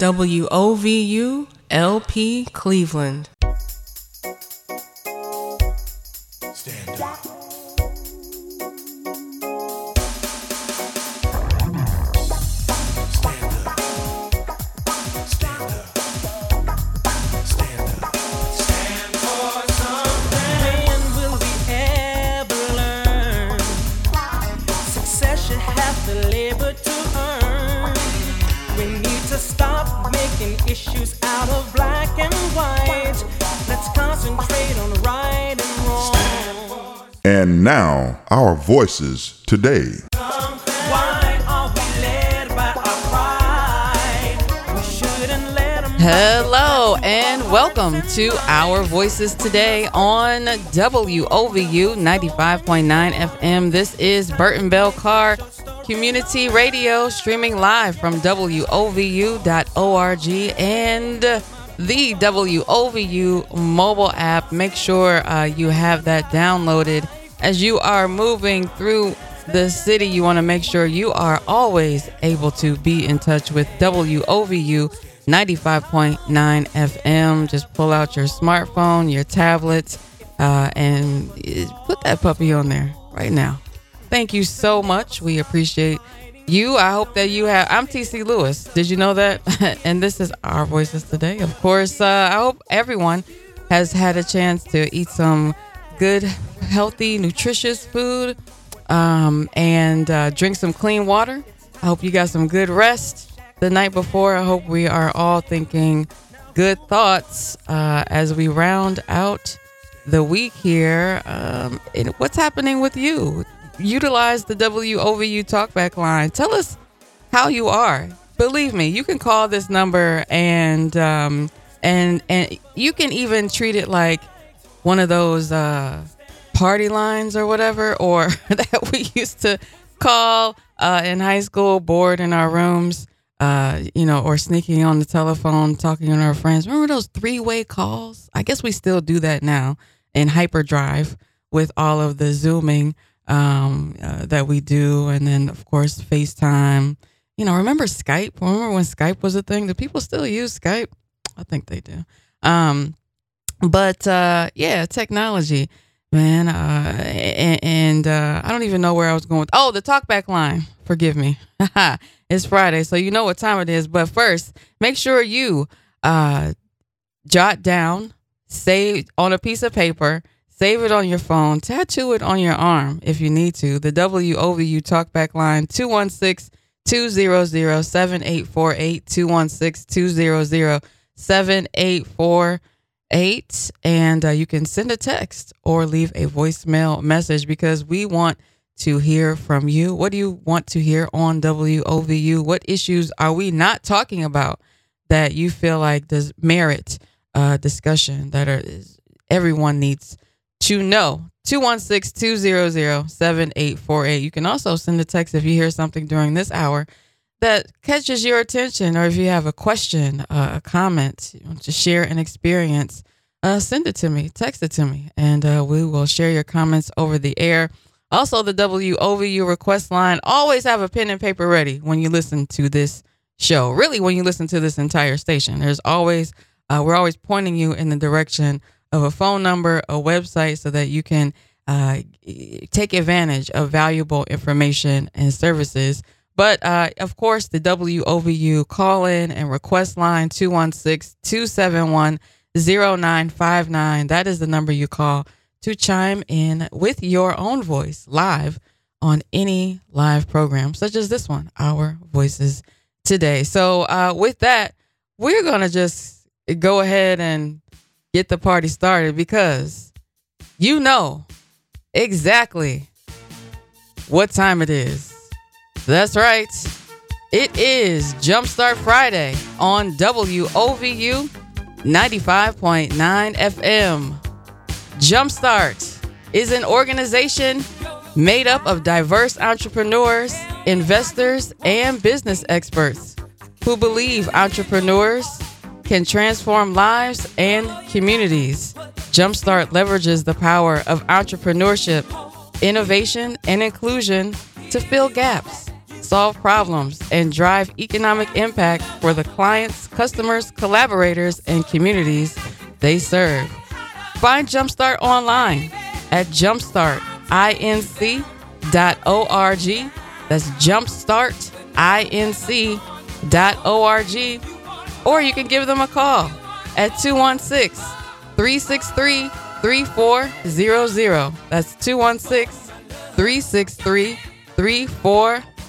WOVU LP Cleveland. Now, our voices today. Hello and welcome to Our Voices today on WOVU 95.9 FM. This is Burten Bell Carr Community Radio streaming live from WOVU.org and the WOVU mobile app. Make sure uh, you have that downloaded as you are moving through the city. You want to make sure you are always able to be in touch with WOVU 95.9 FM. Just pull out your smartphone, your tablet, uh, and put that puppy on there right now. Thank you so much. We appreciate you. I hope that you have. I'm TC Lewis. Did you know that? and this is Our Voices Today. Of course, uh, I hope everyone has had a chance to eat some good, healthy, nutritious food um, and uh, drink some clean water. I hope you got some good rest the night before. I hope we are all thinking good thoughts uh, as we round out the week here. Um, and what's happening with you? Utilize the WOVU talkback line. Tell us how you are. Believe me, you can call this number and um, and and you can even treat it like one of those uh, party lines or whatever, or that we used to call uh, in high school, bored in our rooms, uh, you know, or sneaking on the telephone, talking to our friends. Remember those three way calls? I guess we still do that now in hyperdrive with all of the Zooming um, uh, that we do. And then, of course, FaceTime. You know, remember Skype? Remember when Skype was a thing? Do people still use Skype? I think they do. Um, but uh, yeah, technology, man. Uh, and, and uh, I don't even know where I was going. With. Oh, the talkback line. Forgive me. it's Friday, so you know what time it is. But first, make sure you uh, jot down, save on a piece of paper, save it on your phone, tattoo it on your arm if you need to. The WOVU talkback line 216 200 7848 216 200 7848 and uh, you can send a text or leave a voicemail message because we want to hear from you. What do you want to hear on WOVU? What issues are we not talking about that you feel like does merit uh, discussion that are everyone needs to know? 216-200-7848. You can also send a text if you hear something during this hour that catches your attention or if you have a question, uh, a comment, you want to share an experience, uh, send it to me, text it to me, and uh, we will share your comments over the air. Also, the WOVU request line, always have a pen and paper ready when you listen to this show. Really, when you listen to this entire station, there's always, uh, we're always pointing you in the direction of a phone number, a website, so that you can uh, take advantage of valuable information and services. But uh, of course, the WOVU call in and request line 216 271 0959. That is the number you call to chime in with your own voice live on any live program, such as this one, Our Voices Today. So, uh, with that, we're going to just go ahead and get the party started because you know exactly what time it is. That's right. It is Jumpstart Friday on WOVU 95.9 FM. Jumpstart is an organization made up of diverse entrepreneurs, investors, and business experts who believe entrepreneurs can transform lives and communities. Jumpstart leverages the power of entrepreneurship, innovation, and inclusion to fill gaps, solve problems, and drive economic impact for the clients, customers, collaborators, and communities they serve. Find Jumpstart online at jumpstartinc.org. That's jumpstartinc.org. Or you can give them a call at 216 363 3400. That's 216 363 3400.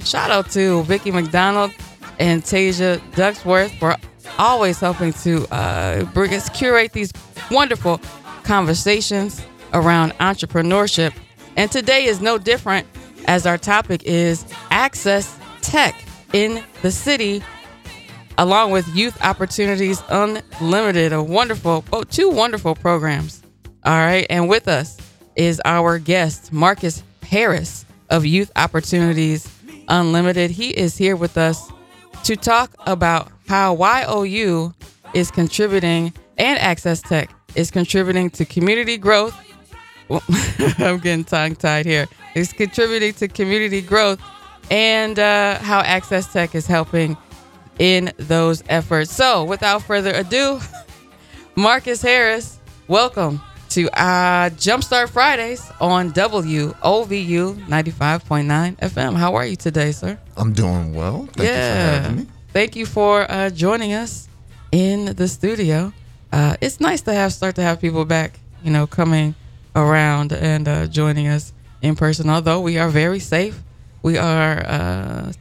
Shout out to Vicki McDonald and Tasia Ducksworth for always helping to uh, bring us curate these wonderful conversations around entrepreneurship. And today is no different as our topic is access tech in the city along with Youth Opportunities Unlimited, a wonderful, oh, two wonderful programs. All right. And with us is our guest, Marcus Harris of Youth Opportunities Unlimited. He is here with us to talk about how YOU is contributing and Access Tech is contributing to community growth. I'm getting tongue tied here. It's contributing to community growth and uh, how Access Tech is helping in those efforts. So, without further ado, Marcus Harris, welcome to uh, Jumpstart Fridays on WOVU 95.9 FM. How are you today, sir? I'm doing well. Thank yeah. you for having me. Thank you for uh, joining us in the studio. Uh, it's nice to have start to have people back, you know, coming around and uh, joining us in person. Although we are very safe, we are uh,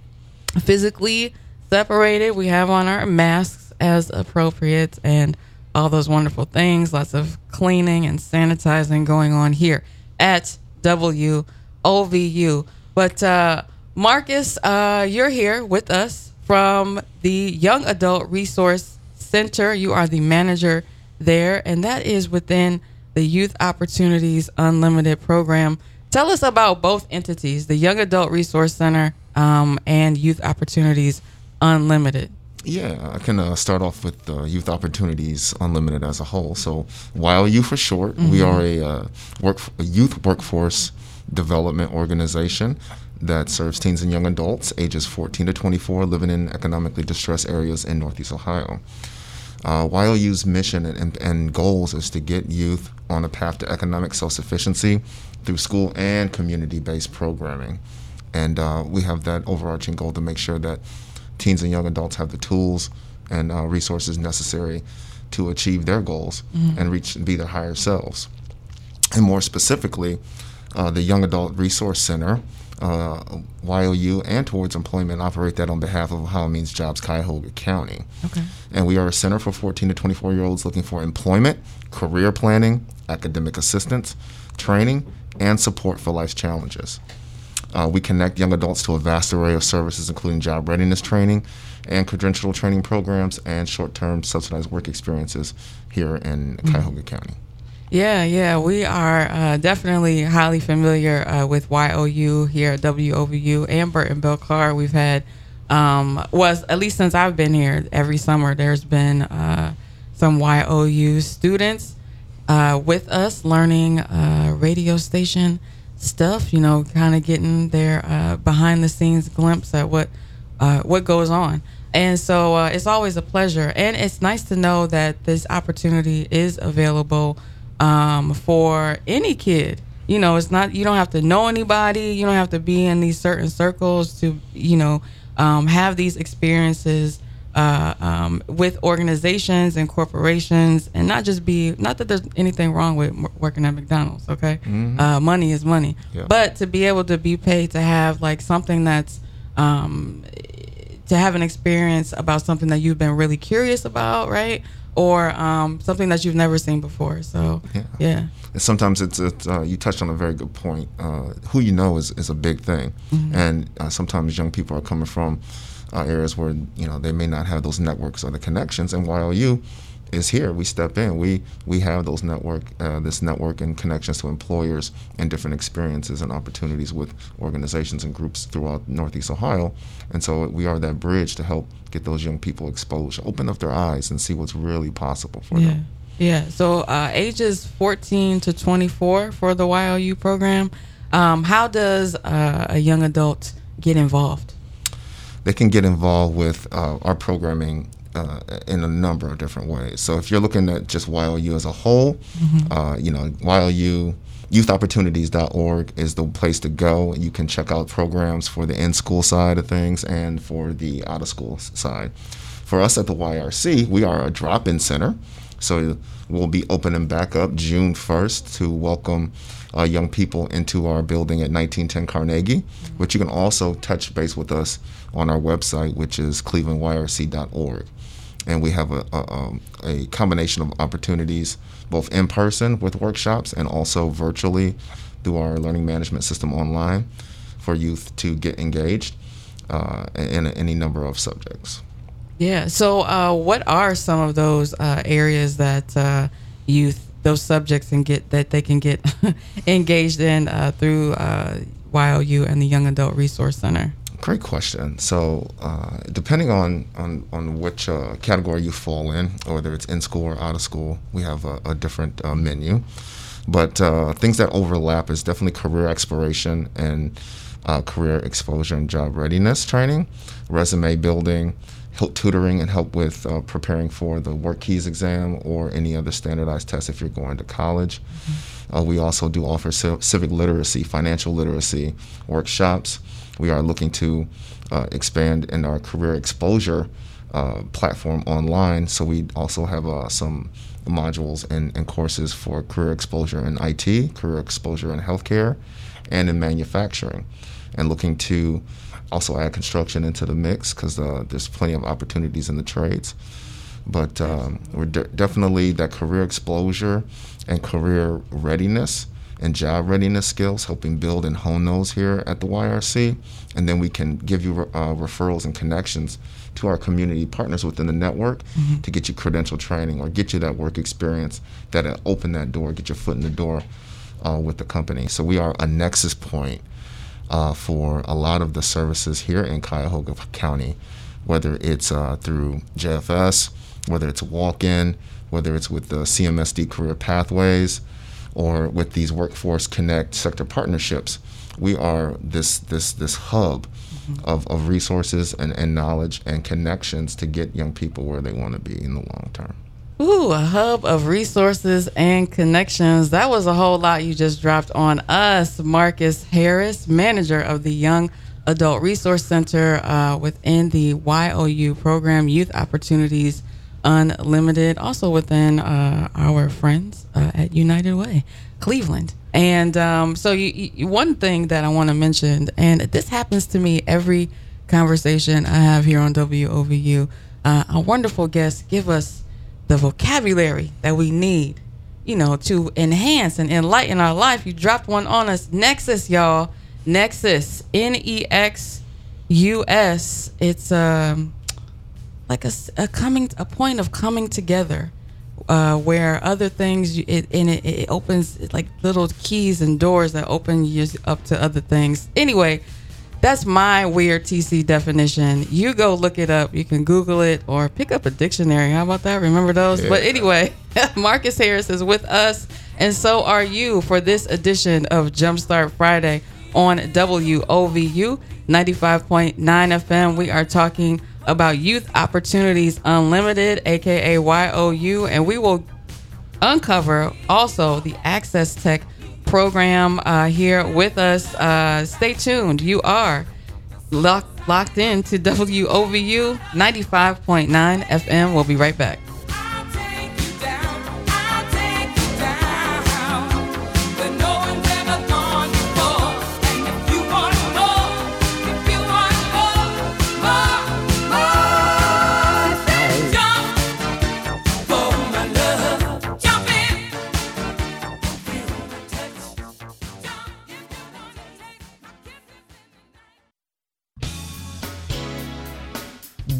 physically separated. We have on our masks as appropriate and all those wonderful things. Lots of cleaning and sanitizing going on here at WOVU. But uh, Marcus, uh, you're here with us from the Young Adult Resource Center. You are the manager there, and that is within the Youth Opportunities Unlimited program. Tell us about both entities, the Young Adult Resource Center um, and Youth Opportunities Unlimited. Yeah, I can uh, start off with uh, Youth Opportunities Unlimited as a whole. So, YOU for short, we are a, uh, work, a youth workforce development organization that serves teens and young adults ages 14 to 24 living in economically distressed areas in Northeast Ohio. Uh, YOU's mission and, and, and goals is to get youth on a path to economic self sufficiency through school and community based programming. And uh, we have that overarching goal to make sure that teens and young adults have the tools and uh, resources necessary to achieve their goals and reach and be their higher selves. And more specifically, uh, the Young Adult Resource Center, uh, YOU, and Towards Employment operate that on behalf of Ohio Means Jobs Cuyahoga County. Okay. And we are a center for 14 to 24 year olds looking for employment, career planning, academic assistance, training, and support for life's challenges. Uh, we connect young adults to a vast array of services, including job readiness training and credential training programs and short term subsidized work experiences here in Cuyahoga County. Yeah, yeah, we are uh, definitely highly familiar uh, with YOU here at WOVU and Burten Bell Carr. We've had, um, was at least since I've been here, every summer there's been uh, some YOU students uh, with us learning uh, radio station stuff. You know, kind of getting their uh, behind the scenes glimpse at what uh, what goes on. And so uh, it's always a pleasure, and it's nice to know that this opportunity is available um, for any kid. You know, it's not you don't have to know anybody. You don't have to be in these certain circles to you know um, have these experiences uh, um, with organizations and corporations, and not just be not that there's anything wrong with working at McDonald's. Okay, uh, money is money, Yeah. but to be able to be paid to have like something that's um, to have an experience about something that you've been really curious about, right? Or um, something that you've never seen before. So, Yeah. yeah. And sometimes it's, it's uh, you touched on a very good point. Uh, who you know is, is a big thing, and uh, sometimes young people are coming from uh, areas where you know they may not have those networks or the connections. And YOU is here. We step in. We we have those network, uh, this network and connections to employers and different experiences and opportunities with organizations and groups throughout Northeast Ohio. And so we are that bridge to help get those young people exposed, open up their eyes, and see what's really possible for Yeah. them. Yeah. So uh, ages 14 to 24 for the YOU program. Um, how does uh, a young adult get involved? They can get involved with uh, our programming uh, in a number of different ways. So if you're looking at just YOU as a whole, uh, you know, YOU youthopportunities.org is the place to go. You can check out programs for the in-school side of things and for the out-of-school side. For us at the YRC, we are a drop-in center, so we'll be opening back up June 1st to welcome uh, young people into our building at 1910 Carnegie, which you can also touch base with us on our website, which is clevelandyrc.org. And we have a, a, um, a combination of opportunities, both in person with workshops and also virtually through our learning management system online for youth to get engaged uh, in any number of subjects. Yeah. So, uh, what are some of those uh, areas that uh, youth, those subjects, and get that they can get engaged in uh, through uh, YOU and the Young Adult Resource Center? Great question. So, uh, depending on on on which uh, category you fall in, whether it's in school or out of school, we have a, a different uh, menu. But uh, things that overlap is definitely career exploration and uh, career exposure and job readiness training, resume building, help tutoring, and help with uh, preparing for the WorkKeys exam or any other standardized test if you're going to college. Uh, we also do offer civ- civic literacy, financial literacy workshops. We are looking to uh, expand in our career exposure uh, platform online. So we also have uh, some modules and, and courses for career exposure in IT, career exposure in healthcare, and in manufacturing, and looking to also add construction into the mix because uh, there's plenty of opportunities in the trades. But um, we're de- definitely that career exposure and career readiness and job readiness skills, helping build and hone those here at the YRC. And then we can give you uh, referrals and connections to our community partners within the network to get you credential training or get you that work experience that uh, open that door, get your foot in the door uh, with the company. So we are a nexus point uh, for a lot of the services here in Cuyahoga County, whether it's uh, through JFS, whether it's walk-in, whether it's with the CMSD Career Pathways, or with these Workforce Connect sector partnerships. We are this this this hub of, of resources and, and knowledge and connections to get young people where they want to be in the long term. Ooh, a hub of resources and connections. That was a whole lot you just dropped on us. Marcus Harris, manager of the Young Adult Resource Center uh, within the YOU program, Youth Opportunities Unlimited, also within uh, our friends uh, at United Way, Cleveland. And um, so, you, you, one thing that I want to mention, and this happens to me every conversation I have here on WOVU, uh, our wonderful guests give us the vocabulary that we need, you know, to enhance and enlighten our life. You dropped one on us. Nexus, y'all. Nexus. N E X U S. It's um like a, a coming a point of coming together. Uh, where other things it and it, it opens like little keys and doors that open you up to other things. Anyway, that's my weird TC definition. You go look it up. You can Google it or pick up a dictionary. How about that? Remember those? But anyway, Marcus Harris is with us, and so are you for this edition of Jumpstart Friday on WOVU 95.9 FM. We are talking about Youth Opportunities Unlimited, aka YOU, and we will uncover also the Access Tech program uh, here with us. Uh, stay tuned. You are locked locked in to WOVU 95.9 FM. We'll be right back.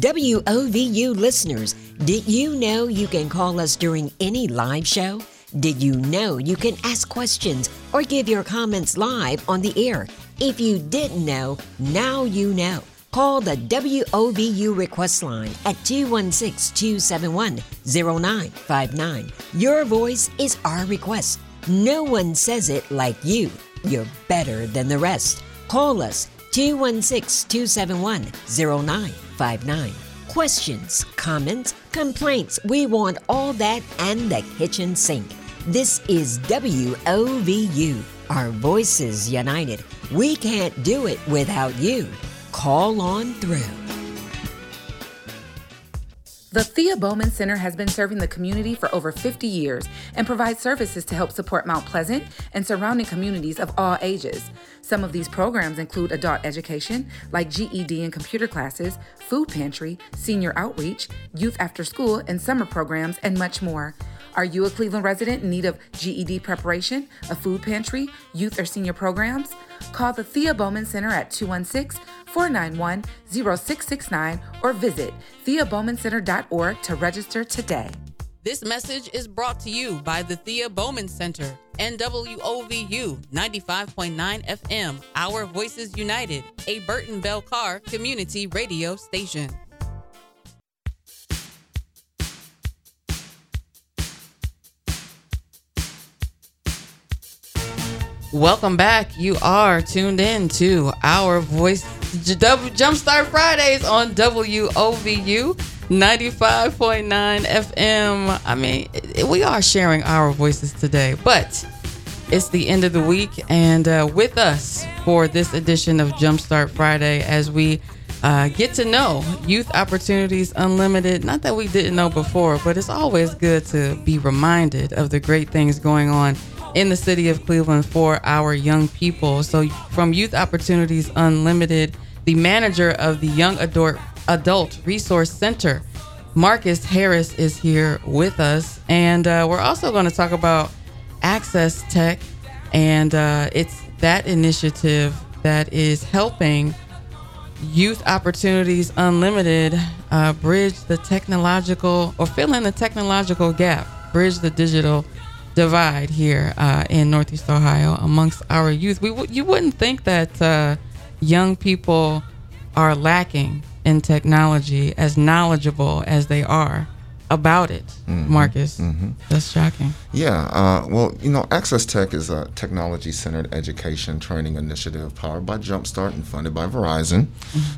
WOVU listeners, did you know you can call us during any live show? Did you know you can ask questions or give your comments live on the air? If you didn't know, now you know. Call the WOVU request line at 216 271 0959. Your voice is our request. No one says it like you. you're better than the rest. Call us 216 271 0959. Questions, comments, complaints, we want all that and the kitchen sink. This is WOVU, our voices united. We can't do it without you. Call on through. The Thea Bowman Center has been serving the community for over 50 years and provides services to help support Mount Pleasant and surrounding communities of all ages. Some of these programs include adult education, like GED and computer classes, food pantry, senior outreach, youth after school and summer programs, and much more. Are you a Cleveland resident in need of GED preparation, a food pantry, youth or senior programs? Call the Thea Bowman Center at 216 491 0669 or visit theabowmancenter.org to register today. This message is brought to you by the Thea Bowman Center and WOVU 95.9 FM, Our Voices United, a Burten Bell Carr community radio station. Welcome back. You are tuned in to our voice Jumpstart Fridays on WOVU 95.9 FM. I mean, we are sharing our voices today, but it's the end of the week, and uh, with us for this edition of Jumpstart Friday, as we uh, get to know Youth Opportunities Unlimited. Not that we didn't know before, but it's always good to be reminded of the great things going on in the city of Cleveland for our young people. So, from Youth Opportunities Unlimited, the manager of the Young Adult, Adult Resource Center, Marcus Harris, is here with us. And uh, we're also going to talk about Access Tech, and uh, it's that initiative that is helping Youth Opportunities Unlimited uh, bridge the technological or fill in the technological gap, bridge the digital divide here uh, in Northeast Ohio amongst our youth. We w- you wouldn't think that uh, young people are lacking in technology as knowledgeable as they are about it, Marcus. That's shocking. Yeah, uh, well, you know, Access Tech is a technology centered education training initiative powered by Jumpstart and funded by Verizon.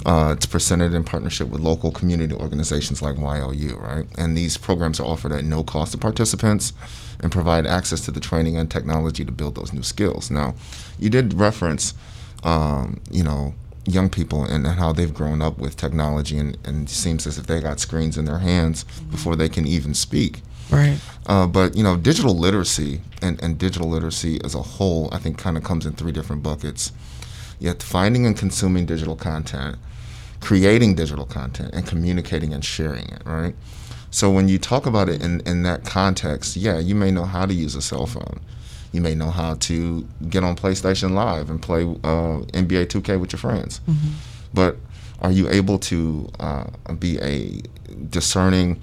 Uh, it's presented in partnership with local community organizations like YOU, right? And these programs are offered at no cost to participants and provide access to the training and technology to build those new skills. Now, you did reference, um, you know, young people and how they've grown up with technology and, and it seems as if they got screens in their hands before they can even speak. Right. Uh, but you know, digital literacy and, and digital literacy as a whole, I think, kind of comes in three different buckets. Yet finding and consuming digital content, creating digital content, and communicating and sharing it. Right. So when you talk about it in, in that context, yeah, you may know how to use a cell phone. You may know how to get on PlayStation Live and play uh, NBA 2K with your friends. But are you able to uh, be a discerning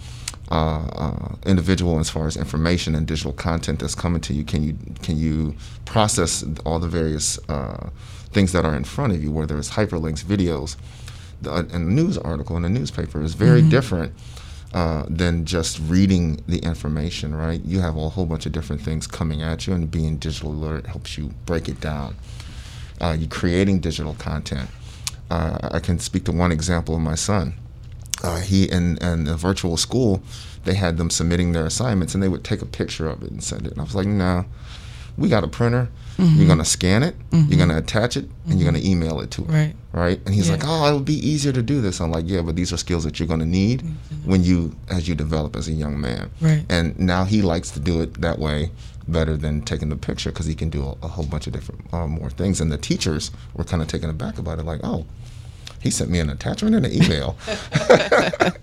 uh, uh, individual as far as information and digital content that's coming to you? Can you can you process all the various uh, things that are in front of you, whether it's hyperlinks, videos, the, and a news article in a newspaper is very different uh, than just reading the information, right? You have a whole bunch of different things coming at you, and being digital alert helps you break it down. Uh, you creating digital content. Uh, I can speak to one example of my son. Uh, he in, in a virtual school, they had them submitting their assignments, and they would take a picture of it and send it. And I was like, no, we got a printer. You're gonna scan it. You're gonna attach it, and you're gonna email it to it Right. right? And he's Yeah. like, "Oh, it would be easier to do this." I'm like, "Yeah, but these are skills that you're going to need when you, as you develop as a young man." Right. And now he likes to do it that way better than taking the picture because he can do a, a whole bunch of different uh, more things. And the teachers were kind of taken aback about it, like, "Oh, he sent me an attachment in an email."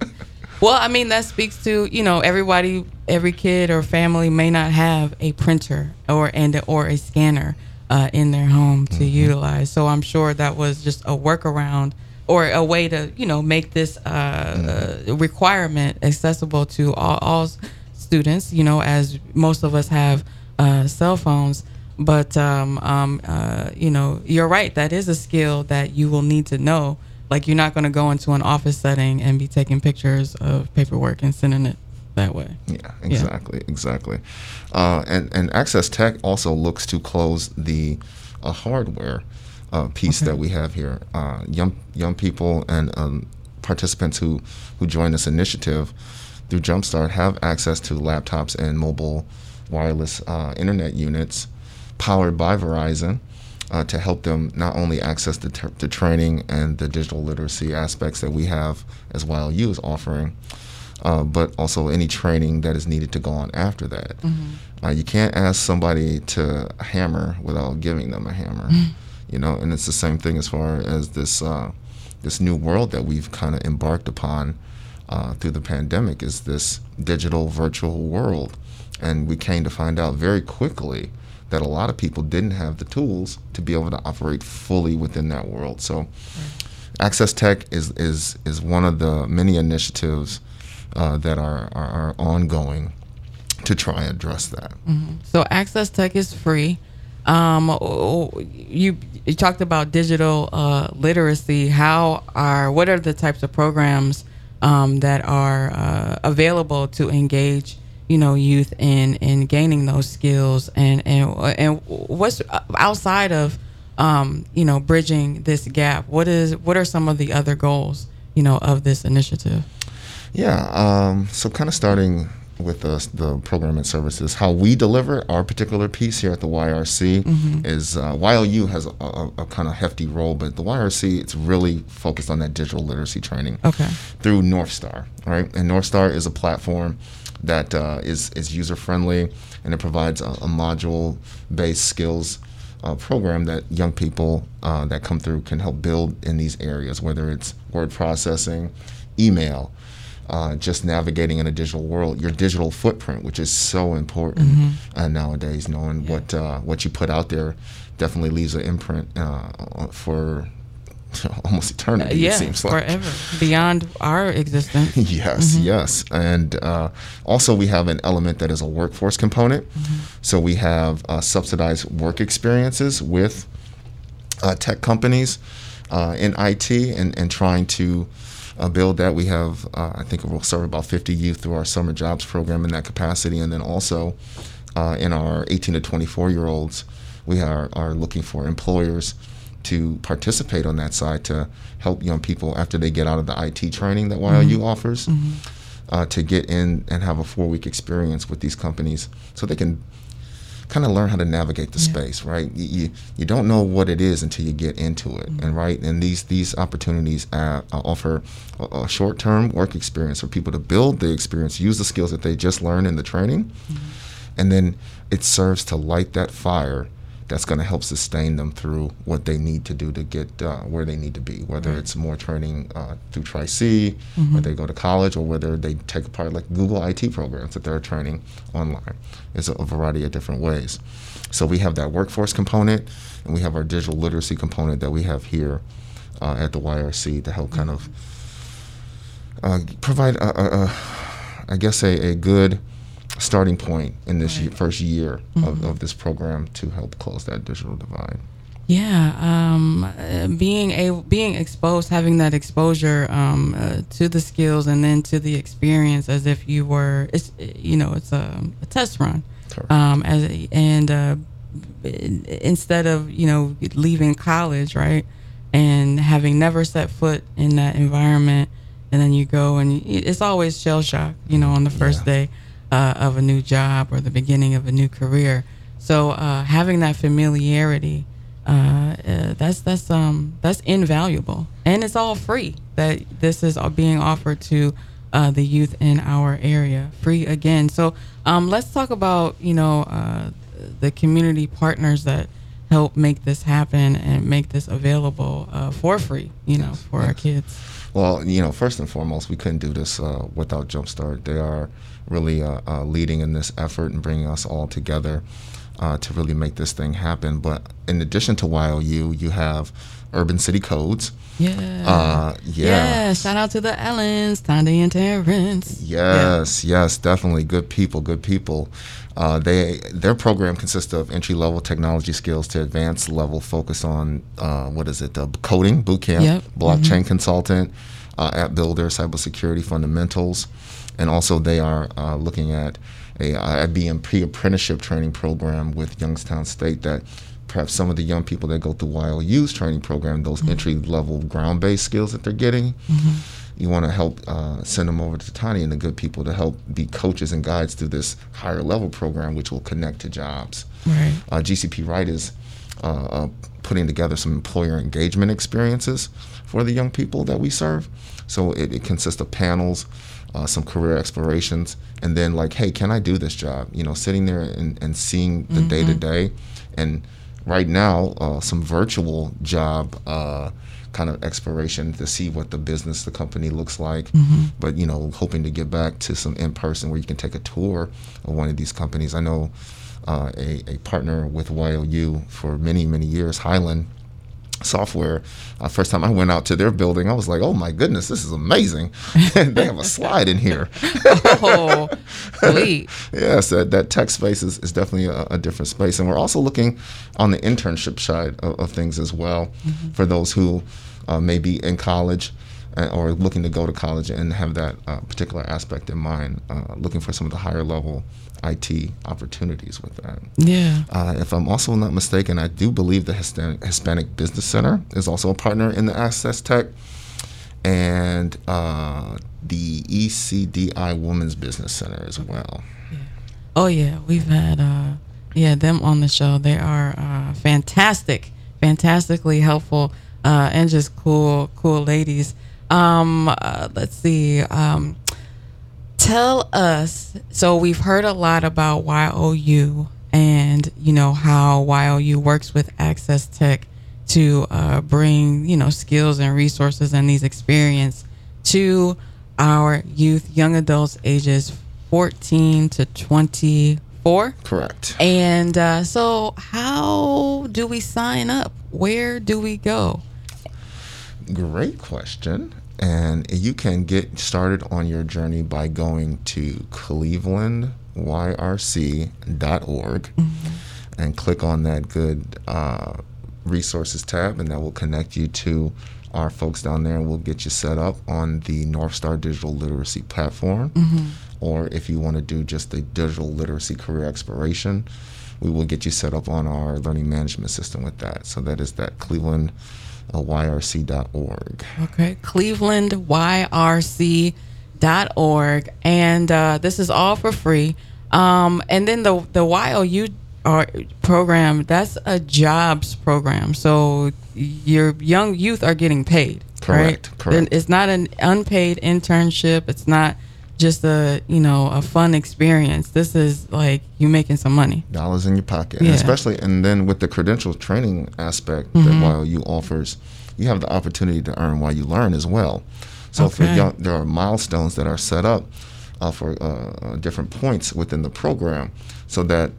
Well, I mean, that speaks to you know everybody, every kid or family may not have a printer or and or a scanner uh, in their home to utilize. So I'm sure that was just a workaround or a way to you know make this uh, uh, requirement accessible to all, all students. You know, as most of us have uh, cell phones. But um, um, uh, you know, you're right. That is a skill that you will need to know. Like you're not going to go into an office setting and be taking pictures of paperwork and sending it that way. Yeah, exactly, exactly. Uh, and and Access Tech also looks to close the a hardware uh, piece that we have here. Uh, young young people and um, participants who who join this initiative through Jumpstart have access to laptops and mobile wireless uh, internet units powered by Verizon. Uh, to help them not only access the, ter- the training and the digital literacy aspects that we have as YLU is offering, uh, but also any training that is needed to go on after that. Uh, you can't ask somebody to hammer without giving them a hammer, you know. And it's the same thing as far as this uh, this new world that we've kind of embarked upon uh, through the pandemic is this digital virtual world, and we came to find out very quickly that a lot of people didn't have the tools to be able to operate fully within that world. So. Access Tech is, is, is one of the many initiatives uh, that are, are, are ongoing to try and address that. So Access Tech is free. Um, you you talked about digital uh, literacy. How are what are the types of programs um, that are uh, available to engage you know youth in in gaining those skills and and and what's outside of um, you know bridging this gap? What is what are some of the other goals you know of this initiative? Yeah. Um, so, kind of starting with the, the program and services, how we deliver our particular piece here at the YRC is uh, YLU has a, a, a kind of hefty role, but the YRC it's really focused on that digital literacy training Okay. through Northstar, right? And Northstar is a platform that uh, is is user friendly and it provides a, a module based skills uh, program that young people uh, that come through can help build in these areas, whether it's word processing, email. Uh, just navigating in a digital world, your digital footprint, which is so important uh, nowadays, knowing what uh, what you put out there, definitely leaves an imprint uh, for almost eternity. yeah, it seems like. forever beyond our existence. Yes, yes. And uh, also, we have an element that is a workforce component. So, we have uh, subsidized work experiences with uh, tech companies uh, in IT and, and trying to uh, build that. We have, uh, I think, we'll serve about 50 youth through our summer jobs program in that capacity. And then also uh, in our 18 to 24 year olds, we are, are looking for employers to participate on that side to help young people after they get out of the IT training that YLU offers uh, to get in and have a four week experience with these companies so they can kind of learn how to navigate the space right? You, you you don't know what it is until you get into it and right and these these opportunities uh, uh, offer a, a short term work experience for people to build the experience use the skills that they just learned in the training and then it serves to light that fire that's going to help sustain them through what they need to do to get uh, where they need to be, whether it's more training uh, through Tri C, whether they go to college, or whether they take part like Google IT programs that they're training online. It's a, a variety of different ways. So we have that workforce component, and we have our digital literacy component that we have here uh, at the YRC to help kind of uh, provide, a, a, a, I guess, a, a good starting point in this year, first year of, of this program to help close that digital divide. Yeah, um, uh, being a being exposed, having that exposure um, uh, to the skills and then to the experience, as if you were, it's you know, it's a, a test run, um, as a- and uh, instead of you know leaving college, right, and having never set foot in that environment, and then you go and it's always shell shock, you know, on the first Yeah. day uh, of a new job or the beginning of a new career. So uh, having that familiarity, uh, uh, that's that's um that's invaluable, and it's all free. That this is being offered to uh, the youth in our area, free again. So um, let's talk about you know uh, the community partners that help make this happen and make this available uh, for free. You know, for our kids. Well, you know, first and foremost, we couldn't do this uh, without Jumpstart. They are really uh, uh, leading in this effort and bringing us all together uh, to really make this thing happen. But in addition to YLU, you have Urban City Codes. Yeah. Uh, yeah. yeah. Shout out to the Ellens, Tandy and Terrence. Yes, yes, definitely. Good people, good people. Uh, they their program consists of entry level technology skills to advanced level, focus on uh, what is it? Uh, coding boot camp, Yep. blockchain consultant, uh, app builder, cybersecurity fundamentals, and also they are uh, looking at a IBM pre apprenticeship training program with Youngstown State that perhaps some of the young people that go through YOU's training program, those entry level ground based skills that they're getting. You want to help uh, send them over to Tani and the good people to help be coaches and guides through this higher level program, which will connect to jobs. Right. Uh, GCP Right is uh, uh, putting together some employer engagement experiences for the young people that we serve. So it, it consists of panels, uh, some career explorations, and then like, hey, can I do this job? You know, sitting there and, and seeing the day to day, and right now uh, some virtual job. Uh, kind of exploration to see what the business the company looks like. But you know hoping to get back to some in person where you can take a tour of one of these companies. I know uh, a, a partner with YOU for many, many years, Hyland Software. Uh, first time I went out to their building, I was like, "Oh my goodness, this is amazing! they have a slide in here." Oh, sweet. yes, that, that tech space is, is definitely a, a different space, and we're also looking on the internship side of, of things as well for those who uh, may be in college. uh, Or looking to go to college and have that uh, particular aspect in mind, uh, looking for some of the higher level IT opportunities with that. Yeah. Uh, if I'm also not mistaken, I do believe the Hispan- Hispanic Business Center is also a partner in the Access Tech, and uh, the ECDI Women's Business Center as well. Oh yeah, we've had uh yeah them on the show. They are uh, fantastic, fantastically helpful, uh, and just cool, cool ladies. Um, uh, let's see. Um, tell us. So we've heard a lot about YOU and you know how YOU works with Access Tech to uh, bring you know skills and resources and these experience to our youth, young adults, ages 14 to 24. Correct. And uh, so, how do we sign up? Where do we go? Great question. And you can get started on your journey by going to clevelandyrc.org and click on that good uh, resources tab, and that will connect you to our folks down there, and we'll get you set up on the Northstar Digital Literacy platform. Or if you want to do just the digital literacy career exploration, we will get you set up on our learning management system with that. So that is that Cleveland yrc.org. Okay, clevelandyrc.org. And uh, this is all for free. Um, and then the, the YOU are, program, that's a jobs program. So your young youth are getting paid. Correct, Right? correct. It's not an unpaid internship. It's not just a, you know, a fun experience. This is like you making some money. dollars in your pocket, Yeah. and especially and then with the credential training aspect that YOU offers, you have the opportunity to earn while you learn as well. So for young, there are milestones that are set up uh, for uh, uh, different points within the program, so that.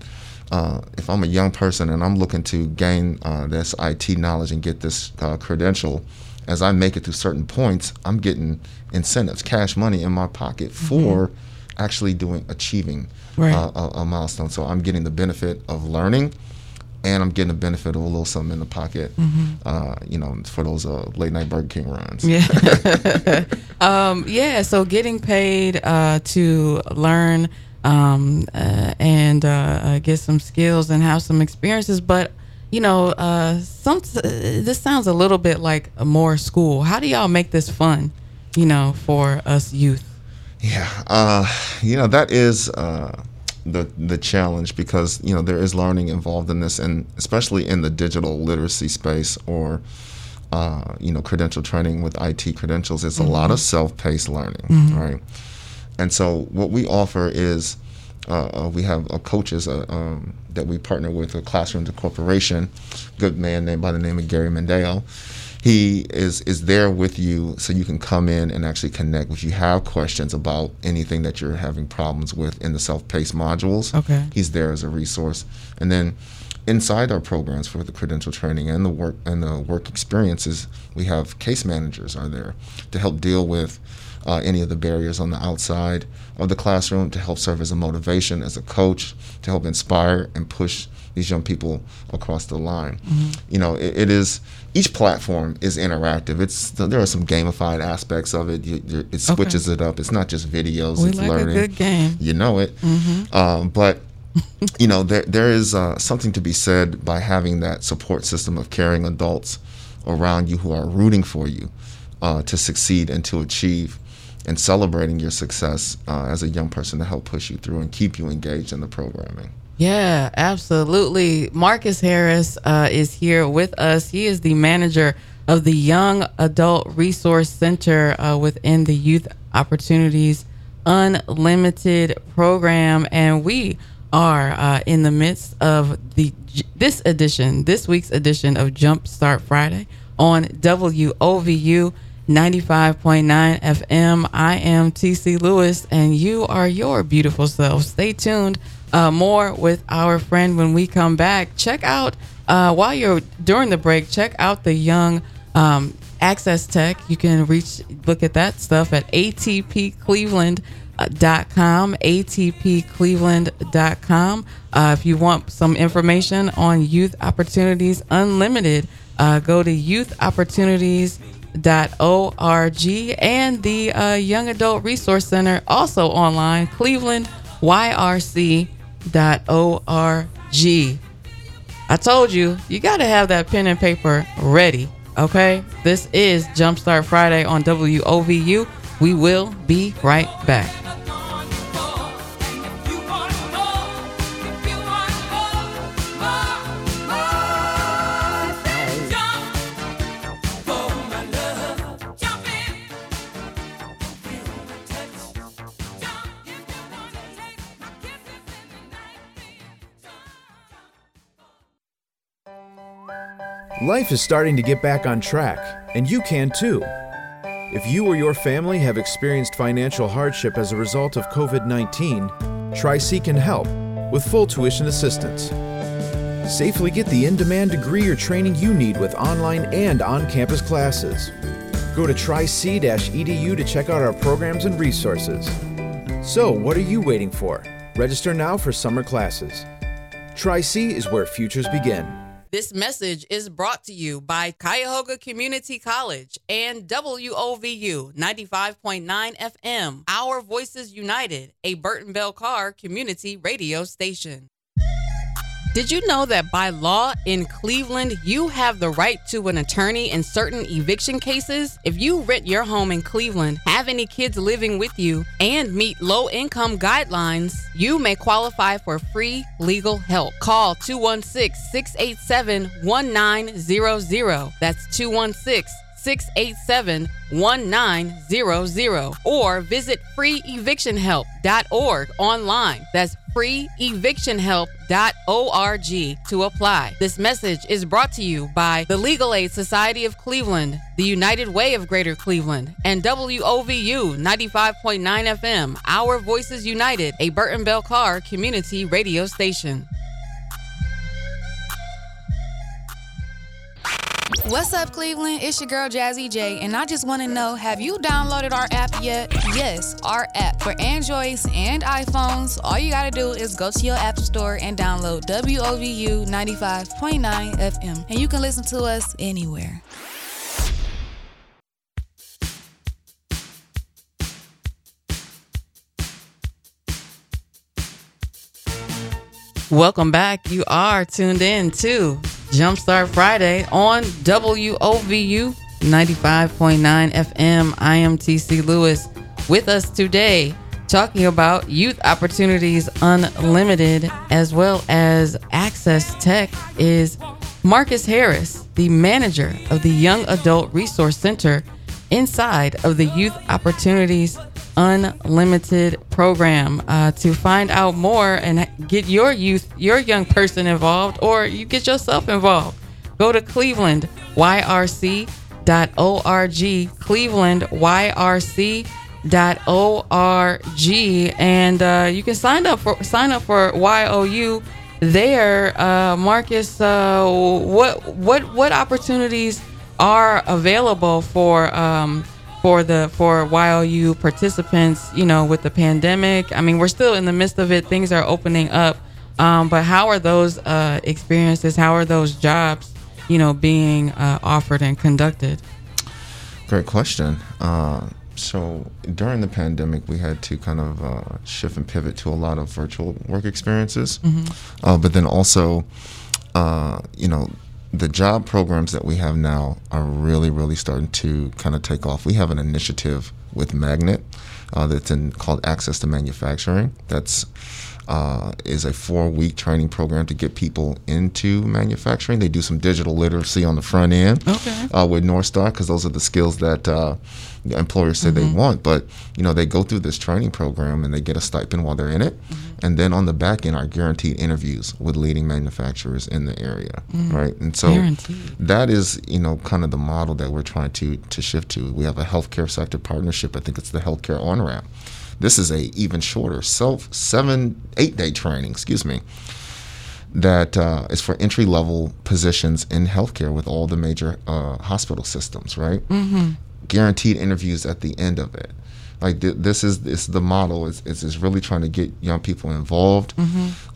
Uh, if I'm a young person and I'm looking to gain uh, this IT knowledge and get this uh, credential, as I make it through certain points, I'm getting incentives, cash money in my pocket for actually doing achieving Right. uh, a, a milestone. So I'm getting the benefit of learning, and I'm getting the benefit of a little something in the pocket. Uh, you know, for those uh, late night Burger King runs. Yeah. um, yeah. So getting paid uh, to learn um, uh, and uh, get some skills and have some experiences, but you know, uh, some this sounds a little bit like a more school. How do y'all make this fun? You know, for us youth. Yeah, uh, you know that is uh, the the challenge because you know there is learning involved in this, and especially in the digital literacy space or uh, you know credential training with IT credentials, it's a lot of self-paced learning, right? And so what we offer is uh, uh, we have uh, coaches uh, um, that we partner with, a classroom to corporation, good man named by the name of Gary Mendeo. He is is there with you, so you can come in and actually connect. If you have questions about anything that you're having problems with in the self-paced modules, Okay. he's there as a resource. And then inside our programs for the credential training and the work and the work experiences, we have case managers are there to help deal with uh, any of the barriers on the outside of the classroom, to help serve as a motivation, as a coach, to help inspire and push these young people across the line. You know, it, it is each platform is interactive. It's there are some gamified aspects of it. You, you, it switches it up. It's not just videos. We it's like learning a good game. you know it. Um, but you know, there there is uh, something to be said by having that support system of caring adults around you who are rooting for you uh, to succeed and to achieve, and celebrating your success uh, as a young person to help push you through and keep you engaged in the programming. Yeah, absolutely. Marcus Harris uh, is here with us. He is the manager of the Young Adult Resource Center uh, within the Youth Opportunities Unlimited program, and we are uh, in the midst of the this edition, this week's edition of Jumpstart Friday on WOVU 95.9 FM. I am TC Lewis, and you are your beautiful self. Stay tuned. Uh, more with our friend when we come back. Check out uh, while you're during the break. Check out the young um, Access Tech. You can reach look at that stuff at atpcleveland.com. atpcleveland.com. Uh, if you want some information on Youth Opportunities Unlimited, uh, go to youthopportunities.org and the uh, Young Adult Resource Center also online, clevelandyrc.org. I told you, you got to have that pen and paper ready Okay, this is Jumpstart Friday on WOVU. We will be right back. Life is starting to get back on track, and you can too. If you or your family have experienced financial hardship as a result of COVID 19, Tri-C can help with full tuition assistance. Safely get the in demand degree or training you need with online and on campus classes. Go to tric-edu to check out our programs and resources. So, what are you waiting for? Register now for summer classes. Tri-C is where futures begin. This message is brought to you by Cuyahoga Community College and WOVU 95.9 FM, Our Voices United, a Burten Bell Carr community radio station. Did you know that by law in Cleveland, you have the right to an attorney in certain eviction cases? If you rent your home in Cleveland, have any kids living with you, and meet low income guidelines, you may qualify for free legal help. Call 216 687 1900. That's 216 687 1900 or visit freeevictionhelp.org online. That's freeevictionhelp.org to apply. This message is brought to you by the Legal Aid Society of Cleveland, the United Way of Greater Cleveland, and WOVU 95.9 FM, Our Voices United, a Burten Bell Carr community radio station. What's up, Cleveland? It's your girl Jazzy J, and I just want to know have you downloaded our app yet? Yes, our app for Androids and iPhones. All you got to do is go to your App Store and download WOVU 95.9 FM, and you can listen to us anywhere. Welcome back. You are tuned in to Jumpstart Friday on WOVU 95.9 FM. I am TC Lewis with us today talking about Youth Opportunities Unlimited as well as Access Tech is Marcus Harris, the manager of the Young Adult Resource Center inside of the Youth Opportunities Unlimited program. Uh, to find out more and get your youth, your young person involved, or you get yourself involved, go to Cleveland YRC.org. Cleveland YRC.org, and uh, you can sign up for sign up for YOU there. Uh, Marcus, uh, what what what opportunities are available for? Um, for the for while YOU participants, you know, with the pandemic. I mean, we're still in the midst of it. Things are opening up, um, but how are those uh, experiences? How are those jobs, you know, being uh, offered and conducted? Great question. Uh, so during the pandemic, we had to kind of uh, shift and pivot to a lot of virtual work experiences. Uh, but then also, uh, you know, the job programs that we have now are really, really starting to kind of take off. We have an initiative with Magnet uh, that's in, called Access to Manufacturing. That's uh, is a four-week training program to get people into manufacturing. They do some digital literacy on the front end Okay. uh, with Northstar because those are the skills that uh, employers say they want. But you know, they go through this training program and they get a stipend while they're in it, and then on the back end are guaranteed interviews with leading manufacturers in the area, right? And so Guaranteed. that is you know kind of the model that we're trying to to shift to. We have a healthcare sector partnership. I think it's the healthcare on ramp. This is a even shorter self seven eight day training. Excuse me that uh, is for entry level positions in healthcare with all the major uh, hospital systems, right? Mm-hmm. Guaranteed interviews at the end of it. Like th- this is this the model is, is is really trying to get young people involved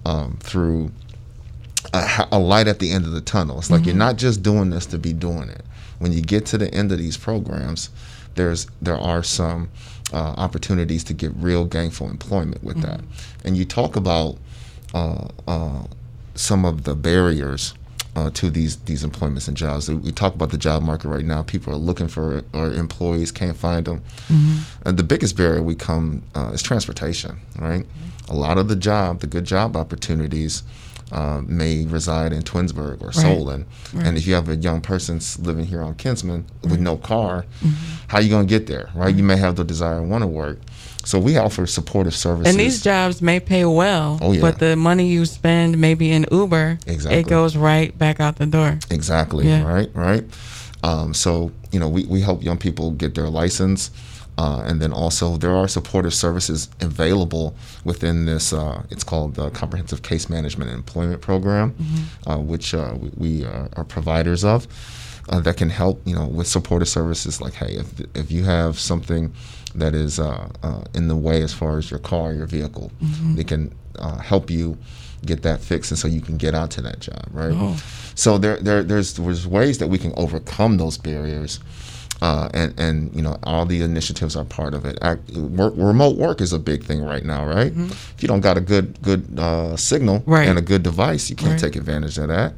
um, through a, a light at the end of the tunnel. It's like you're not just doing this to be doing it. When you get to the end of these programs, there's there are some uh, opportunities to get real gainful employment with that. And you talk about uh, uh, some of the barriers uh, to these these employments and jobs. We talk about the job market right now. People are looking for or employees can't find them. And the biggest barrier we come uh, is transportation. Right, a lot of the job, the good job opportunities. Uh, may reside in Twinsburg or Solon, and if you have a young person living here on Kinsman with no car, how are you gonna get there, right? You may have the desire and want to work, so we offer supportive services. And these jobs may pay well, Oh, yeah. but the money you spend maybe in Uber, Exactly. it goes right back out the door. Exactly. Yeah. Right. Right. Um, so you know, we, we help young people get their license, uh, and then also there are supportive services available within this. Uh, it's called the Comprehensive Case Management and Employment Program, uh, which uh, we, we uh, are providers of. Uh, that can help, you know, with supportive services. Like, hey, if if you have something that is uh, uh, in the way as far as your car, your vehicle, they can uh, help you get that fixed, and so you can get out to that job, right? So there, there, there's there's ways that we can overcome those barriers, uh, and and you know all the initiatives are part of it. Act, work, remote work is a big thing right now, right? If you don't got a good good uh, signal Right. and a good device, you can't Right. take advantage of that.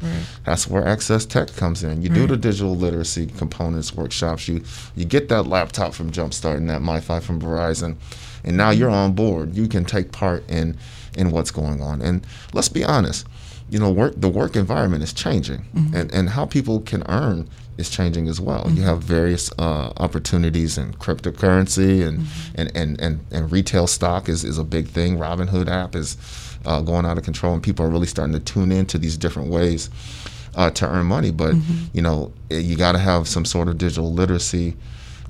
That's where Access Tech comes in. You do the digital literacy components workshops. You you get that laptop from Jumpstart and that MiFi from Verizon, and now you're on board. You can take part in in what's going on. And let's be honest, you know, work the work environment is changing, and and how people can earn is changing as well. You have various uh, opportunities in cryptocurrency and, and, and, and, and retail stock is, is a big thing. Robinhood app is uh, going out of control, and people are really starting to tune into these different ways uh, to earn money. But you know, eh, you got to have some sort of digital literacy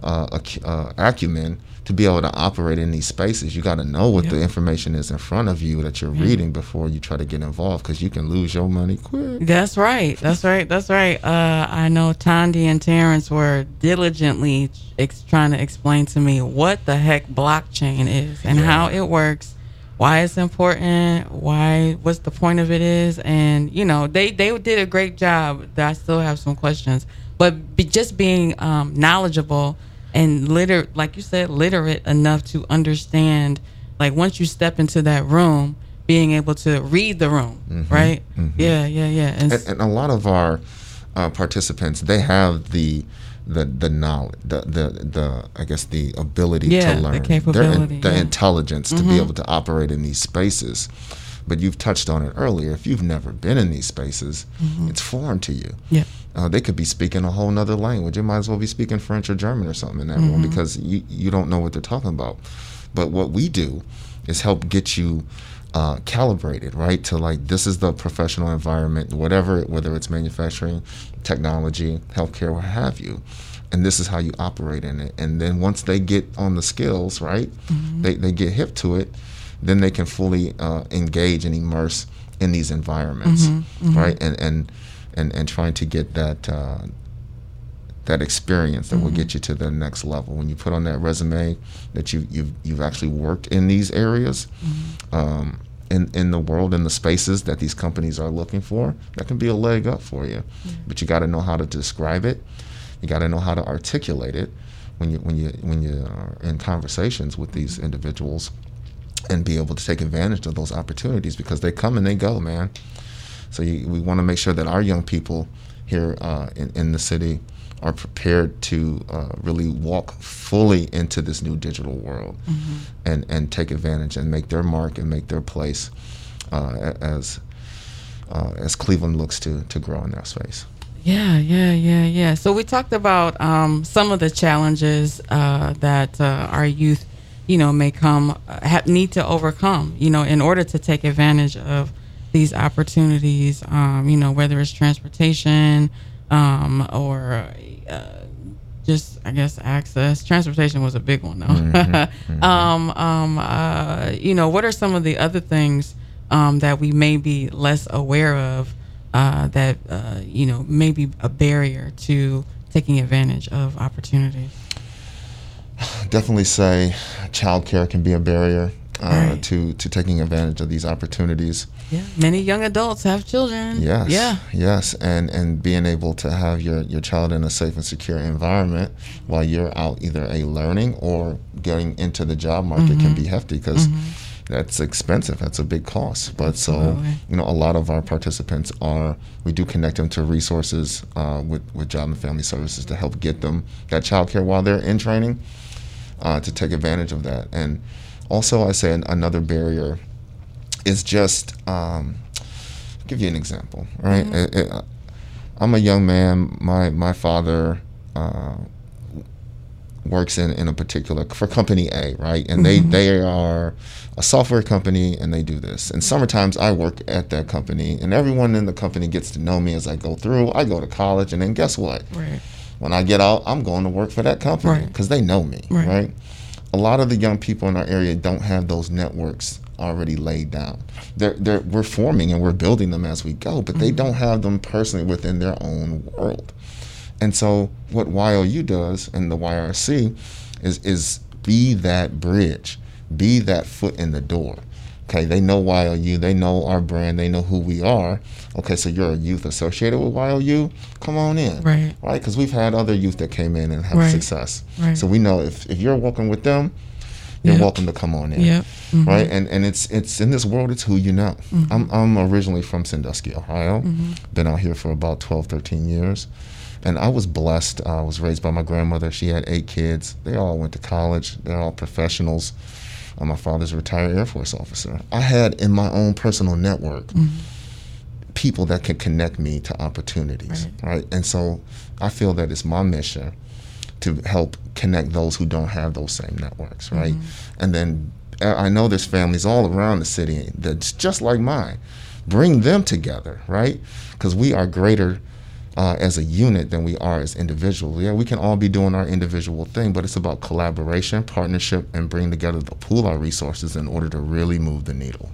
uh, ac- uh, acumen to be able to operate in these spaces. You got to know what the information is in front of you that you're reading before you try to get involved, because you can lose your money quick. That's right. That's right. That's right. Uh, I know Tandy and Terrence were diligently ex- trying to explain to me what the heck blockchain is and how it works, why it's important, why what's the point of it is, and you know they they did a great job. I still have some questions, but be, just being um, knowledgeable and literate, like you said, literate enough to understand. Like once you step into that room, being able to read the room, mm-hmm. right? Mm-hmm. Yeah, yeah, yeah. And, and, and a lot of our uh, participants they have the the the knowledge the the, the I guess the ability Yeah, to the learn Their in- capability, the yeah. intelligence to be mm-hmm. able to operate in these spaces but you've touched on it earlier if you've never been in these spaces it's foreign to you yeah, uh, they could be speaking a whole nother language. They might as well be speaking French or German or something in that room because you, you don't know what they're talking about. But what we do is help get you uh, calibrated, right? To like, this is the professional environment, whatever, whether it's manufacturing, technology, healthcare, what have you. And this is how you operate in it. And then once they get on the skills, right, they, they get hip to it, then they can fully uh, engage and immerse in these environments, right? And, and, and, and trying to get that uh, that experience that will get you to the next level. When you put on that resume that you you've you've actually worked in these areas, um, in in the world in the spaces that these companies are looking for, that can be a leg up for you. But you got to know how to describe it. You got to know how to articulate it. when you when you when you are in conversations with these individuals and be able to take advantage of those opportunities because they come and they go, man. So you, we want to make sure that our young people here uh, in, in the city are prepared to uh, really walk fully into this new digital world and, and take advantage and make their mark and make their place uh, as uh, as Cleveland looks to to grow in that space. Yeah, yeah, yeah, yeah. So we talked about um, some of the challenges uh, that uh, our youth, you know, may come uh, ha- need to overcome, you know, in order to take advantage of these opportunities. Um, you know, whether it's transportation um, or uh, just, I guess, access. Transportation was a big one, though. um, um, uh, you know, what are some of the other things um, that we may be less aware of? uh, that uh, you know may be a barrier to taking advantage of opportunities. Definitely say childcare can be a barrier uh, Right. to to taking advantage of these opportunities. Yeah, many young adults have children. Yes. Yeah. Yes, and and being able to have your your child in a safe and secure environment while you're out either a learning or getting into the job market Mm-hmm. can be hefty because that's expensive. That's a big cost. But so you know, a lot of our participants are we do connect them to resources uh, with with Job and Family Services to help get them that child care while they're in training uh, to take advantage of that. And also, I say an, another barrier is just um, give you an example, right? It- it- I'm a young man. My my father uh, works in, in a particular for company A, right? And they they are a software company and they do this. And summertimes I work at that company, and everyone in the company gets to know me as I go through. I go to college, and then guess what? Right. When I get out, I'm going to work for that company Right. because they know me, Right. right. A lot of the young people in our area don't have those networks already laid down. They're, they're, we're forming and we're building them as we go, but they mm-hmm. don't have them personally within their own world. And so, what YOU does and the YRC is is be that bridge, be that foot in the door. Okay, they know YOU, they know our brand, they know who we are. Okay, so you're a youth associated with YOU, come on in, Right. Right, because we've had other youth that came in and have Right. success. Right. So we know if, if you're working with them, you're Yep. welcome to come on in Yep. Mhm. right? And and it's it's in this world, it's who you know. Mm-hmm. I'm I'm originally from Sandusky, Ohio. Mm-hmm. Been out here for about 12, 13 years, and I was blessed. Uh, I was raised by my grandmother. She had eight kids. They all went to college. They're all professionals. My father's a retired Air Force officer. I had in my own personal network people that can connect me to opportunities, right? And so I feel that it's my mission to help connect those who don't have those same networks, right? And then uh, I know there's families all around the city that's just like mine. Bring them together, right? Because we are greater uh, as a unit than we are as individuals. Yeah, we can all be doing our individual thing, but it's about collaboration, partnership, and bring together to pool our resources in order to really move the needle.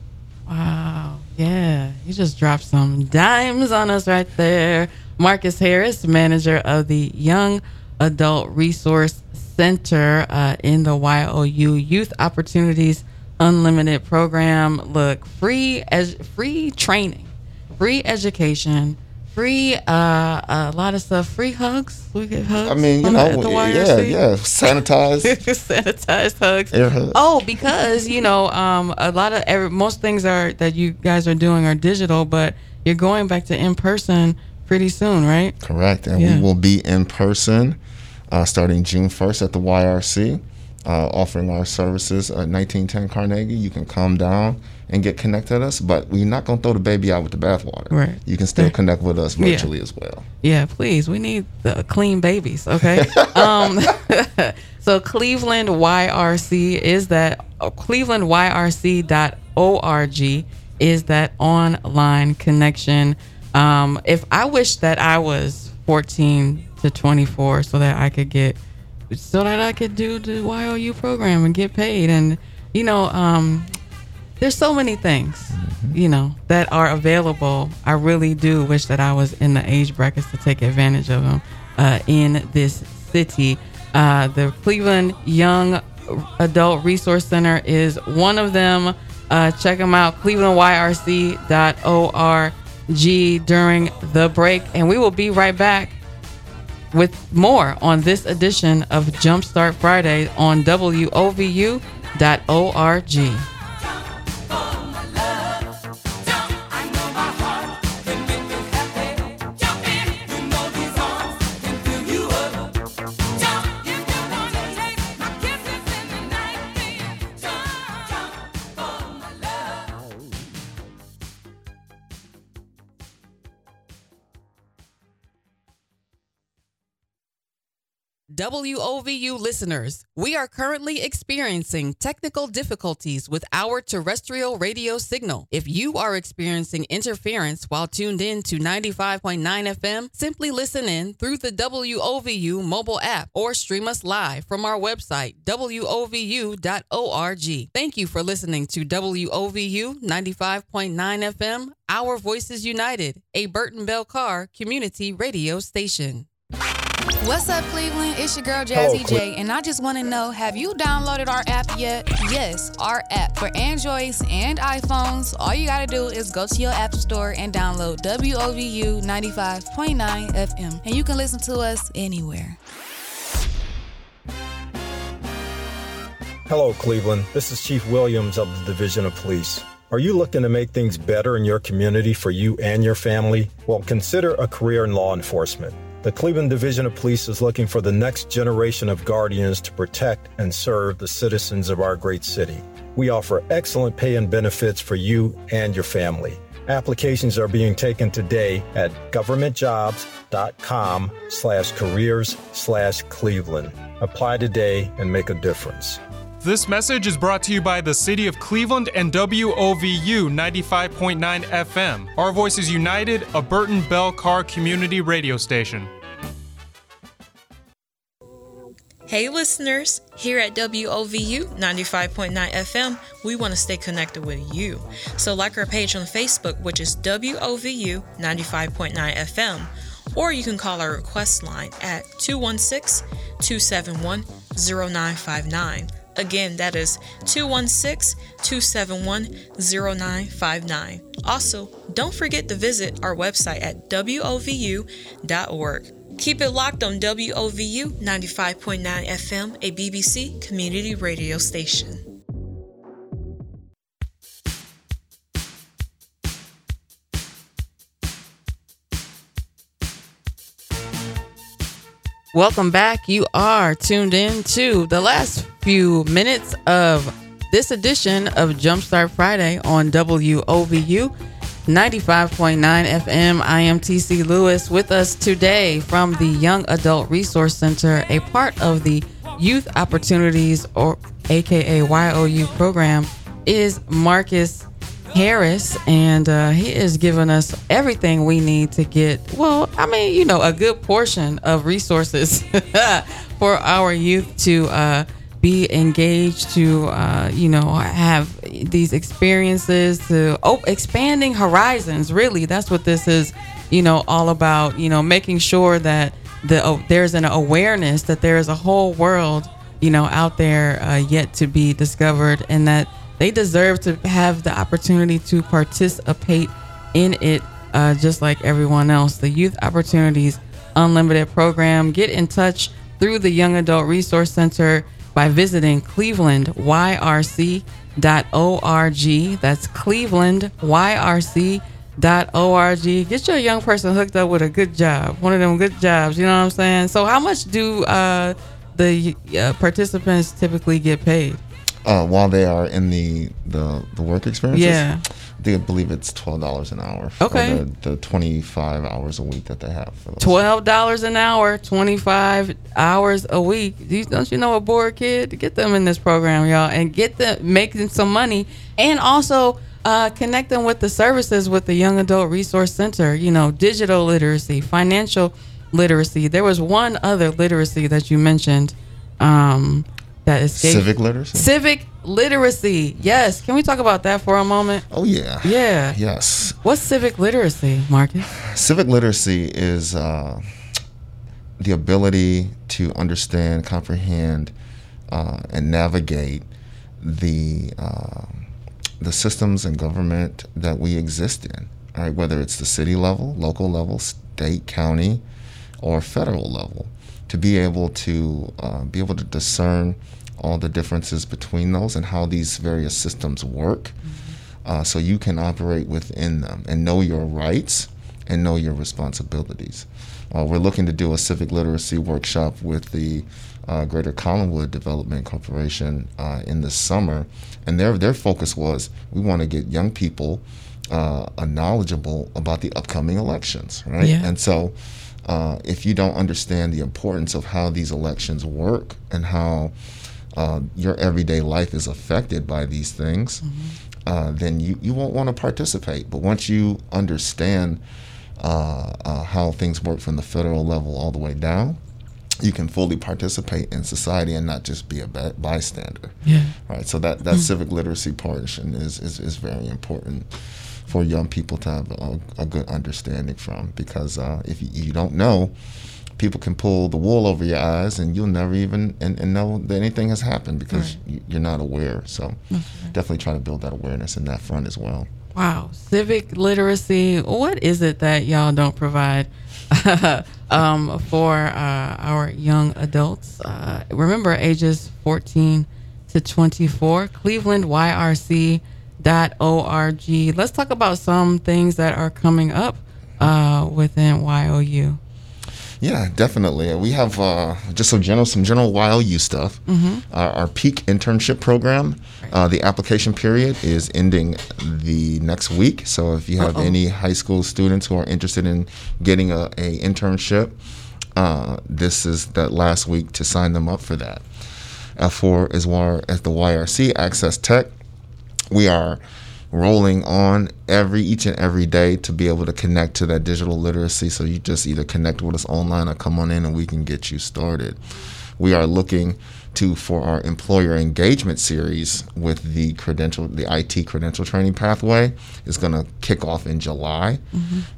Wow. Yeah. You just dropped some dimes on us right there. Marcus Harris, manager of the Young Adult Resource Center uh, in the YOU Youth Opportunities Unlimited program. Look, free as free training, free education, free uh, a lot of stuff, free hugs. We get hugs. I mean, you know, the yeah, yeah, sanitize. sanitized hugs. Air hugs. Oh, because you know, um, a lot of every, most things are that you guys are doing are digital, but you're going back to in person pretty soon, right? Correct. And Yeah. we will be in person uh, starting June 1st at the YRC, uh, offering our services at 1910 Carnegie. You can come down and get connected with us, but we're not going to throw the baby out with the bathwater. Right. You can still connect with us Yeah. virtually as well. Yeah, please. We need the clean babies, okay? um, so Cleveland YRC is that uh, clevelandyrc.org is that online connection. Um, if I wish that I was 14 to 24 so that I could get so that I could do the YOU program and get paid. And you know um there's so many things you know that are available. I really do wish that i was in the age brackets to take advantage of them uh, in this city. Uh, the cleveland young adult resource center is one of them. Uh, check them out clevelandyrc.org during the break. And we will be right back with more on this edition of Jumpstart Friday on WOVU.org. WOVU listeners, we are currently experiencing technical difficulties with our terrestrial radio signal. If you are experiencing interference while tuned in to 95.9 FM, simply listen in through the WOVU mobile app or stream us live from our website, WOVU.org. Thank you for listening to WOVU 95.9 FM, Our Voices United, a Burten Bell Carr community radio station. What's up, Cleveland? It's your girl Jazzy J, and I just want to know have you downloaded our app yet? Yes, our app for Androids and iPhones. All you got to do is go to your app store and download WOVU 95.9 FM, and you can listen to us anywhere. Hello, Cleveland. This is Chief Williams of the Division of Police. Are you looking to make things better in your community for you and your family? Well, consider a career in law enforcement. The Cleveland Division of Police is looking for the next generation of guardians to protect and serve the citizens of our great city. We offer excellent pay and benefits for you and your family. Applications are being taken today at governmentjobs.com slash careers slash Cleveland. Apply today and make a difference. This message is brought to you by the City of Cleveland and WOVU 95.9 FM. Our Voices United, a Burten Bell Carr community radio station. Hey listeners, here at WOVU 95.9 FM, we want to stay connected with you. So like our page on Facebook, which is WOVU 95.9 FM, or you can call our request line at 216 271 0959. Again, that is 216 271 0959. Also, don't forget to visit our website at WOVU.org. Keep it locked on WOVU 95.9 FM, a BBC community radio station. Welcome back. You are tuned in to the last few minutes of this edition of Jumpstart Friday on WOVU 95.9 FM. I am TC Lewis with us today from the Young Adult Resource Center, a part of the Youth Opportunities or aka YOU program, is Marcus Harris, and uh, he is giving us everything we need to get, well, I mean, you know, a good portion of resources for our youth to uh, be engaged, to, uh, you know, have these experiences, to oh, expanding horizons. Really, that's what this is, you know, all about, you know, making sure that the oh, there's an awareness that there is a whole world, you know, out there uh, yet to be discovered, and that they deserve to have the opportunity to participate in it uh, just like everyone else. The Youth Opportunities Unlimited program. Get in touch through the Young Adult Resource Center by visiting clevelandyrc.org. That's clevelandyrc.org. Get your young person hooked up with a good job, one of them good jobs. You know what I'm saying? So, how much do uh, the uh, participants typically get paid? Uh, while they are in the the, the work experiences, Yeah. they believe it's twelve dollars an hour. For Okay. the, the twenty five hours a week that they have. For. Twelve dollars an hour, twenty five hours a week. Don't you know a bored kid? Get them in this program, y'all, and get them making some money, and also uh, connect them with the services with the Young Adult Resource Center. You know, digital literacy, financial literacy. There was one other literacy that you mentioned um, that escaped. Civic literacy. Civic literacy. Yes. Can we talk about that for a moment? Oh yeah. Yeah. Yes. What's civic literacy, Marcus? Civic literacy is uh, the ability to understand, comprehend, uh, and navigate the uh, the systems and government that we exist in. All right, whether it's the city level, local level, state, county, or federal level to be able to uh, be able to discern all the differences between those and how these various systems work uh, so you can operate within them and know your rights and know your responsibilities. Uh, we're looking to do a civic literacy workshop with the uh, Greater Collinwood Development Corporation uh, in the summer, and their their focus was we want to get young people uh, knowledgeable about the upcoming elections, right? Yeah. And so, uh, if you don't understand the importance of how these elections work and how uh, your everyday life is affected by these things, uh, then you, you won't want to participate. But once you understand uh, uh, how things work from the federal level all the way down, you can fully participate in society and not just be a bystander. Yeah. Right. So that, that civic literacy portion is, is, is very important for young people to have a, a good understanding from because uh, if you, you don't know, people can pull the wool over your eyes and you'll never even and, and know that anything has happened because you, you're not aware. So definitely try to build that awareness in that front as well. Wow, civic literacy. What is it that y'all don't provide um, for uh, our young adults? Uh, remember, ages 14 to 24. ClevelandYRC.org. Let's talk about some things that are coming up uh, within YOU. Yeah, definitely. We have uh, just some general, some general YOU stuff. Mhm. Our, our peak internship program, uh, the application period is ending the next week. So if you have Uh-oh. any high school students who are interested in getting a, a internship, uh, this is the last week to sign them up for that. For as well as the YRC Access Tech, we are rolling on every each and every day to be able to connect to that digital literacy. So you just either connect with us online or come on in and we can get you started. We are looking to for our employer engagement series with the credential the IT credential training pathway. Is going to kick off in July.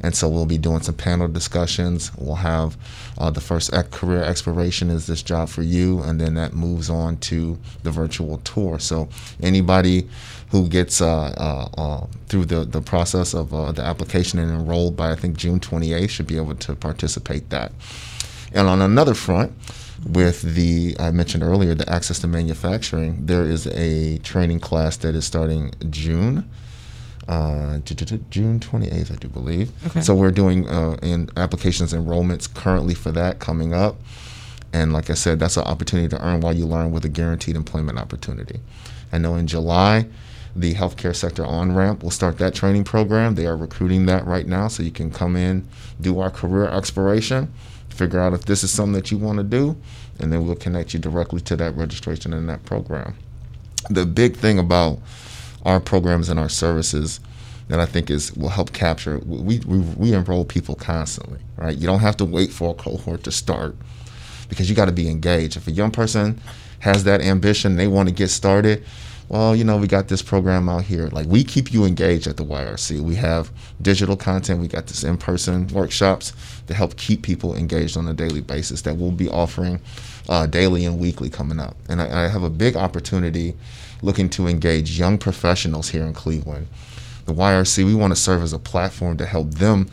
And so we'll be doing some panel discussions. We'll have uh, the first ec- career exploration is this job for you and then that moves on to the virtual tour. So anybody who gets uh, uh, uh, through the, the process of uh, the application and enrolled by I think June 28th should be able to participate that. And on another front, with the I mentioned earlier the access to manufacturing, there is a training class that is starting June. Uh, ju- ju- ju- June 28th, I do believe. Okay. So we're doing uh, in applications enrollments currently for that coming up. And like I said, that's an opportunity to earn while you learn with a guaranteed employment opportunity. I know in July, the healthcare sector on ramp We'll start that training program. They are recruiting that right now, so you can come in, do our career exploration, figure out if this is something that you want to do, and then we'll connect you directly to that registration and that program. The big thing about our programs and our services that I think is will help capture. We, we we enroll people constantly, right? You don't have to wait for a cohort to start because you got to be engaged. If a young person has that ambition, they want to get started. Well, you know, we got this program out here. Like we keep you engaged at the YRC. We have digital content. We got this in-person workshops to help keep people engaged on a daily basis that we'll be offering uh, daily and weekly coming up. And I, I have a big opportunity looking to engage young professionals here in Cleveland. The YRC, we want to serve as a platform to help them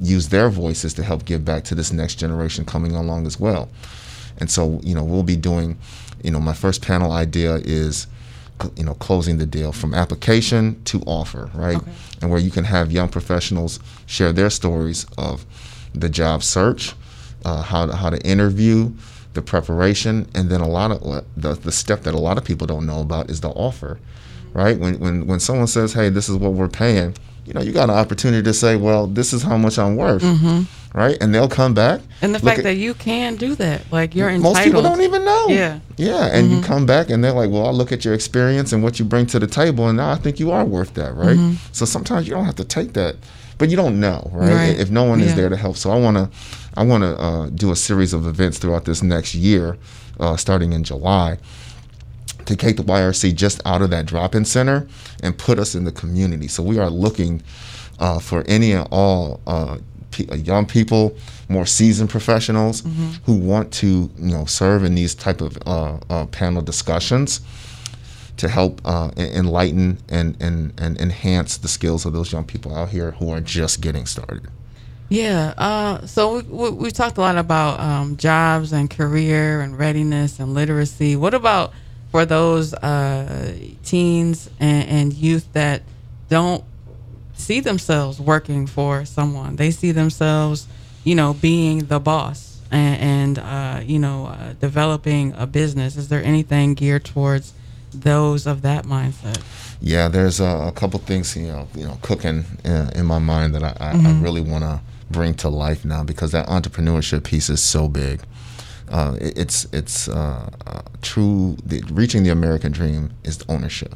use their voices to help give back to this next generation coming along as well. And so, you know, we'll be doing, you know, my first panel idea is, you know, closing the deal from application to offer, right? And where you can have young professionals share their stories of the job search, uh, how to, how to interview, the preparation, and then a lot of the the step that a lot of people don't know about is the offer, right? When when when someone says, "Hey, this is what we're paying," you know, you got an opportunity to say, "Well, this is how much I'm worth," Mhm. Right? And they'll come back. And the fact at- that you can do that, like you're entitled. most people don't even know. Yeah. Yeah, and you come back and they're like, "Well, I look at your experience and what you bring to the table, and now I think you are worth that, right?" Mhm. So sometimes you don't have to take that, but you don't know, right? Right. If no one Yeah. is there to help, so I want to, I want to uh, do a series of events throughout this next year, uh, starting in July, to take the YRC just out of that drop-in center and put us in the community. So we are looking uh, for any and all uh, young people, more seasoned professionals who want to, you know, serve in these type of uh, uh, panel discussions to help uh, enlighten and, and, and enhance the skills of those young people out here who are just getting started. Yeah. Uh, so we, we, we talked a lot about um, jobs and career and readiness and literacy. What about for those uh, teens and, and youth that don't see themselves working for someone? They see themselves, you know, being the boss and, and uh, you know, uh, developing a business. Is there anything geared towards those of that mindset? Yeah, there's a, a couple things you know, you know, cooking in, in my mind that I, I, I really want to bring to life now because that entrepreneurship piece is so big. Uh, it- it's it's uh, uh, true. The, reaching the American dream is ownership,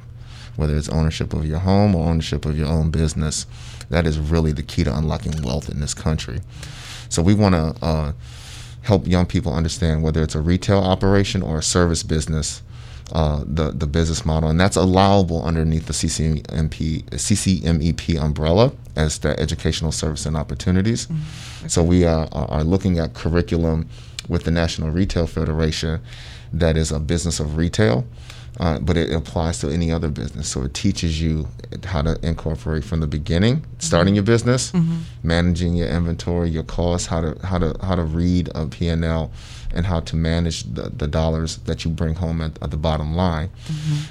whether it's ownership of your home or ownership of your own business. That is really the key to unlocking wealth in this country. So we want to uh, help young people understand whether it's a retail operation or a service business, uh, the the business model, and that's allowable underneath the CCMP CCMEP umbrella as the educational service and opportunities. So we uh, are, are looking at curriculum with the National Retail Federation that is a business of retail. Uh, but it applies to any other business. So it teaches you how to incorporate from the beginning, starting your business, managing your inventory, your costs, how to how to how to read a P&L, and how to manage the, the dollars that you bring home at, at the bottom line,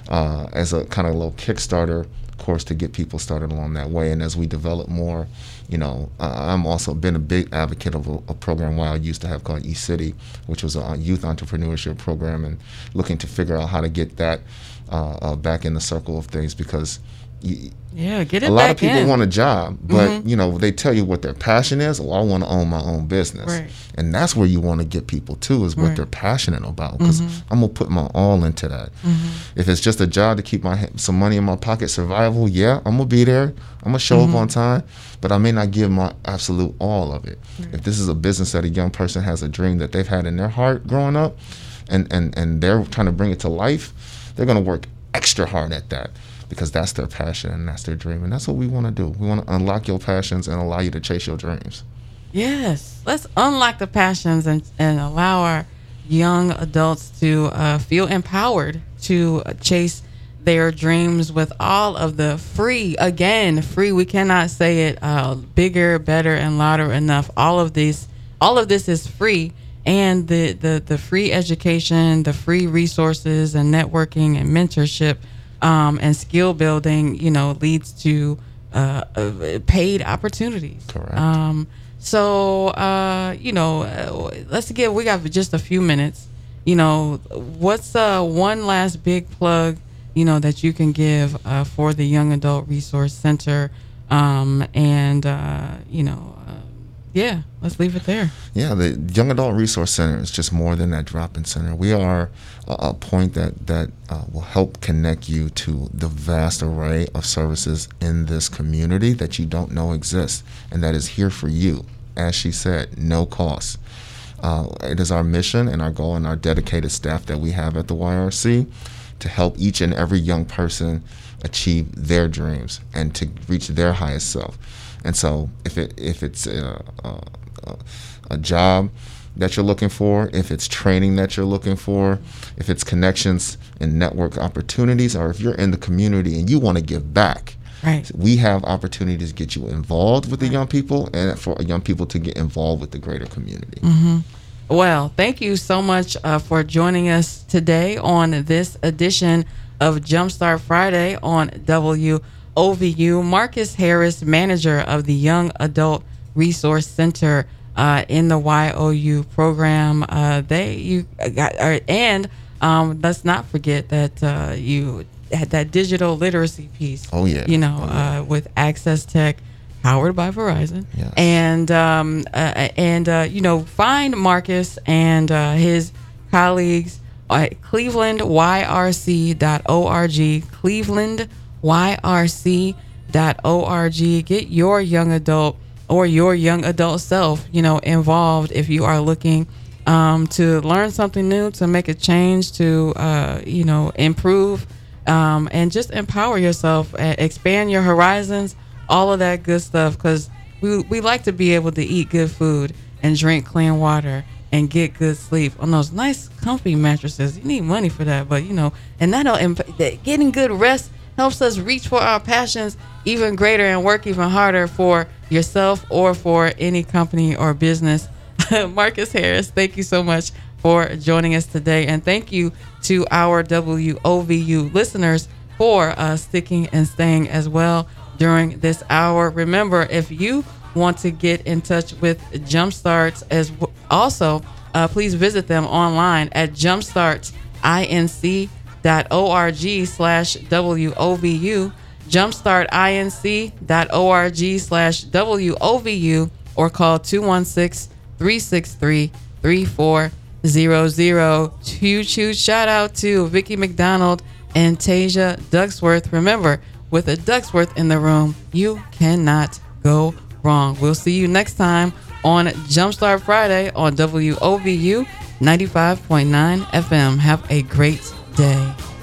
uh, as a kind of little Kickstarter course to get people started along that way. And as we develop more, you know, I'm also been a big advocate of a, a program Wild used to have called eCity, which was a youth entrepreneurship program, and looking to figure out how to get that uh, uh, back in the circle of things because. You, Yeah, get it a lot of people in. want a job, but Mhm. you know they tell you what their passion is. Well, I want to own my own business, Right. and that's where you want to get people to is what Right. they're passionate about. Because Mhm. I'm gonna put my all into that. Mhm. If it's just a job to keep my some money in my pocket, survival, yeah, I'm gonna be there. I'm gonna show up on time, but I may not give my absolute all of it. If this is a business that a young person has a dream that they've had in their heart growing up, and and and they're trying to bring it to life, they're gonna work extra hard at that because that's their passion and that's their dream, and that's what we want to do. We want to unlock your passions and allow you to chase your dreams. Yes, let's unlock the passions and, and allow our young adults to uh, feel empowered to chase their dreams with all of the free, again, free. We cannot say it uh, bigger, better, and louder enough. All of these, all of this is free, and the the the free education, the free resources, and networking and mentorship, um, and skill building. You know, leads to uh, uh, paid opportunities. Correct. Um, so, uh, you know, uh, let's get, we got just a few minutes. You know, what's uh, one last big plug, you know, that you can give uh, for the Young Adult Resource Center? Um, and, uh, you know, uh, yeah, let's leave it there. Yeah, the Young Adult Resource Center is just more than that drop-in center. We are a, point that that uh, will help connect you to the vast array of services in this community that you don't know exist, and that is here for you. As she said, no cost. Uh, it is our mission and our goal and our dedicated staff that we have at the YRC to help each and every young person achieve their dreams and to reach their highest self. And so, if it if it's a, a, a job that you're looking for, if it's training that you're looking for, if it's connections and network opportunities, or if you're in the community and you want to give back, Right. we have opportunities to get you involved with the young people and for young people to get involved with the greater community. hmm Well, thank you so much uh, for joining us today on this edition of Jumpstart Friday on WOVU. Marcus Harris, manager of the Young Adult Resource Center uh, in the YOU program. Uh, they you got uh, and um, let's not forget that uh, you had that digital literacy piece. Oh, yeah. you know uh, with Access Tech. Powered by Verizon, Yes. and um, uh, and uh, you know find Marcus and uh, his colleagues at clevelandyrc.org, clevelandyrc.org. Get your young adult or your young adult self, you know, involved if you are looking um, to learn something new, to make a change, to uh, you know improve, um, and just empower yourself, expand your horizons, all of that good stuff. Because we we like to be able to eat good food and drink clean water and get good sleep on those nice comfy mattresses. You need money for that, but you know, and that'll imp- getting good rest helps us reach for our passions even greater and work even harder for yourself or for any company or business. Marcus Harris, thank you so much for joining us today. And thank you to our WOVU listeners for uh, sticking and staying as well during this hour. Remember, if you want to get in touch with Jumpstarts as w- also, uh, please visit them online at jumpstartinc.org slash WOVU, jumpstartinc.org slash WOVU, or call 216 363 3400. Huge, huge shout out to Vicki McDonald and Tasia Ducksworth. Remember, with a Ducksworth in the room, you cannot go wrong. We'll see you next time on Jumpstart Friday on WOVU 95.9 FM. Have a great day.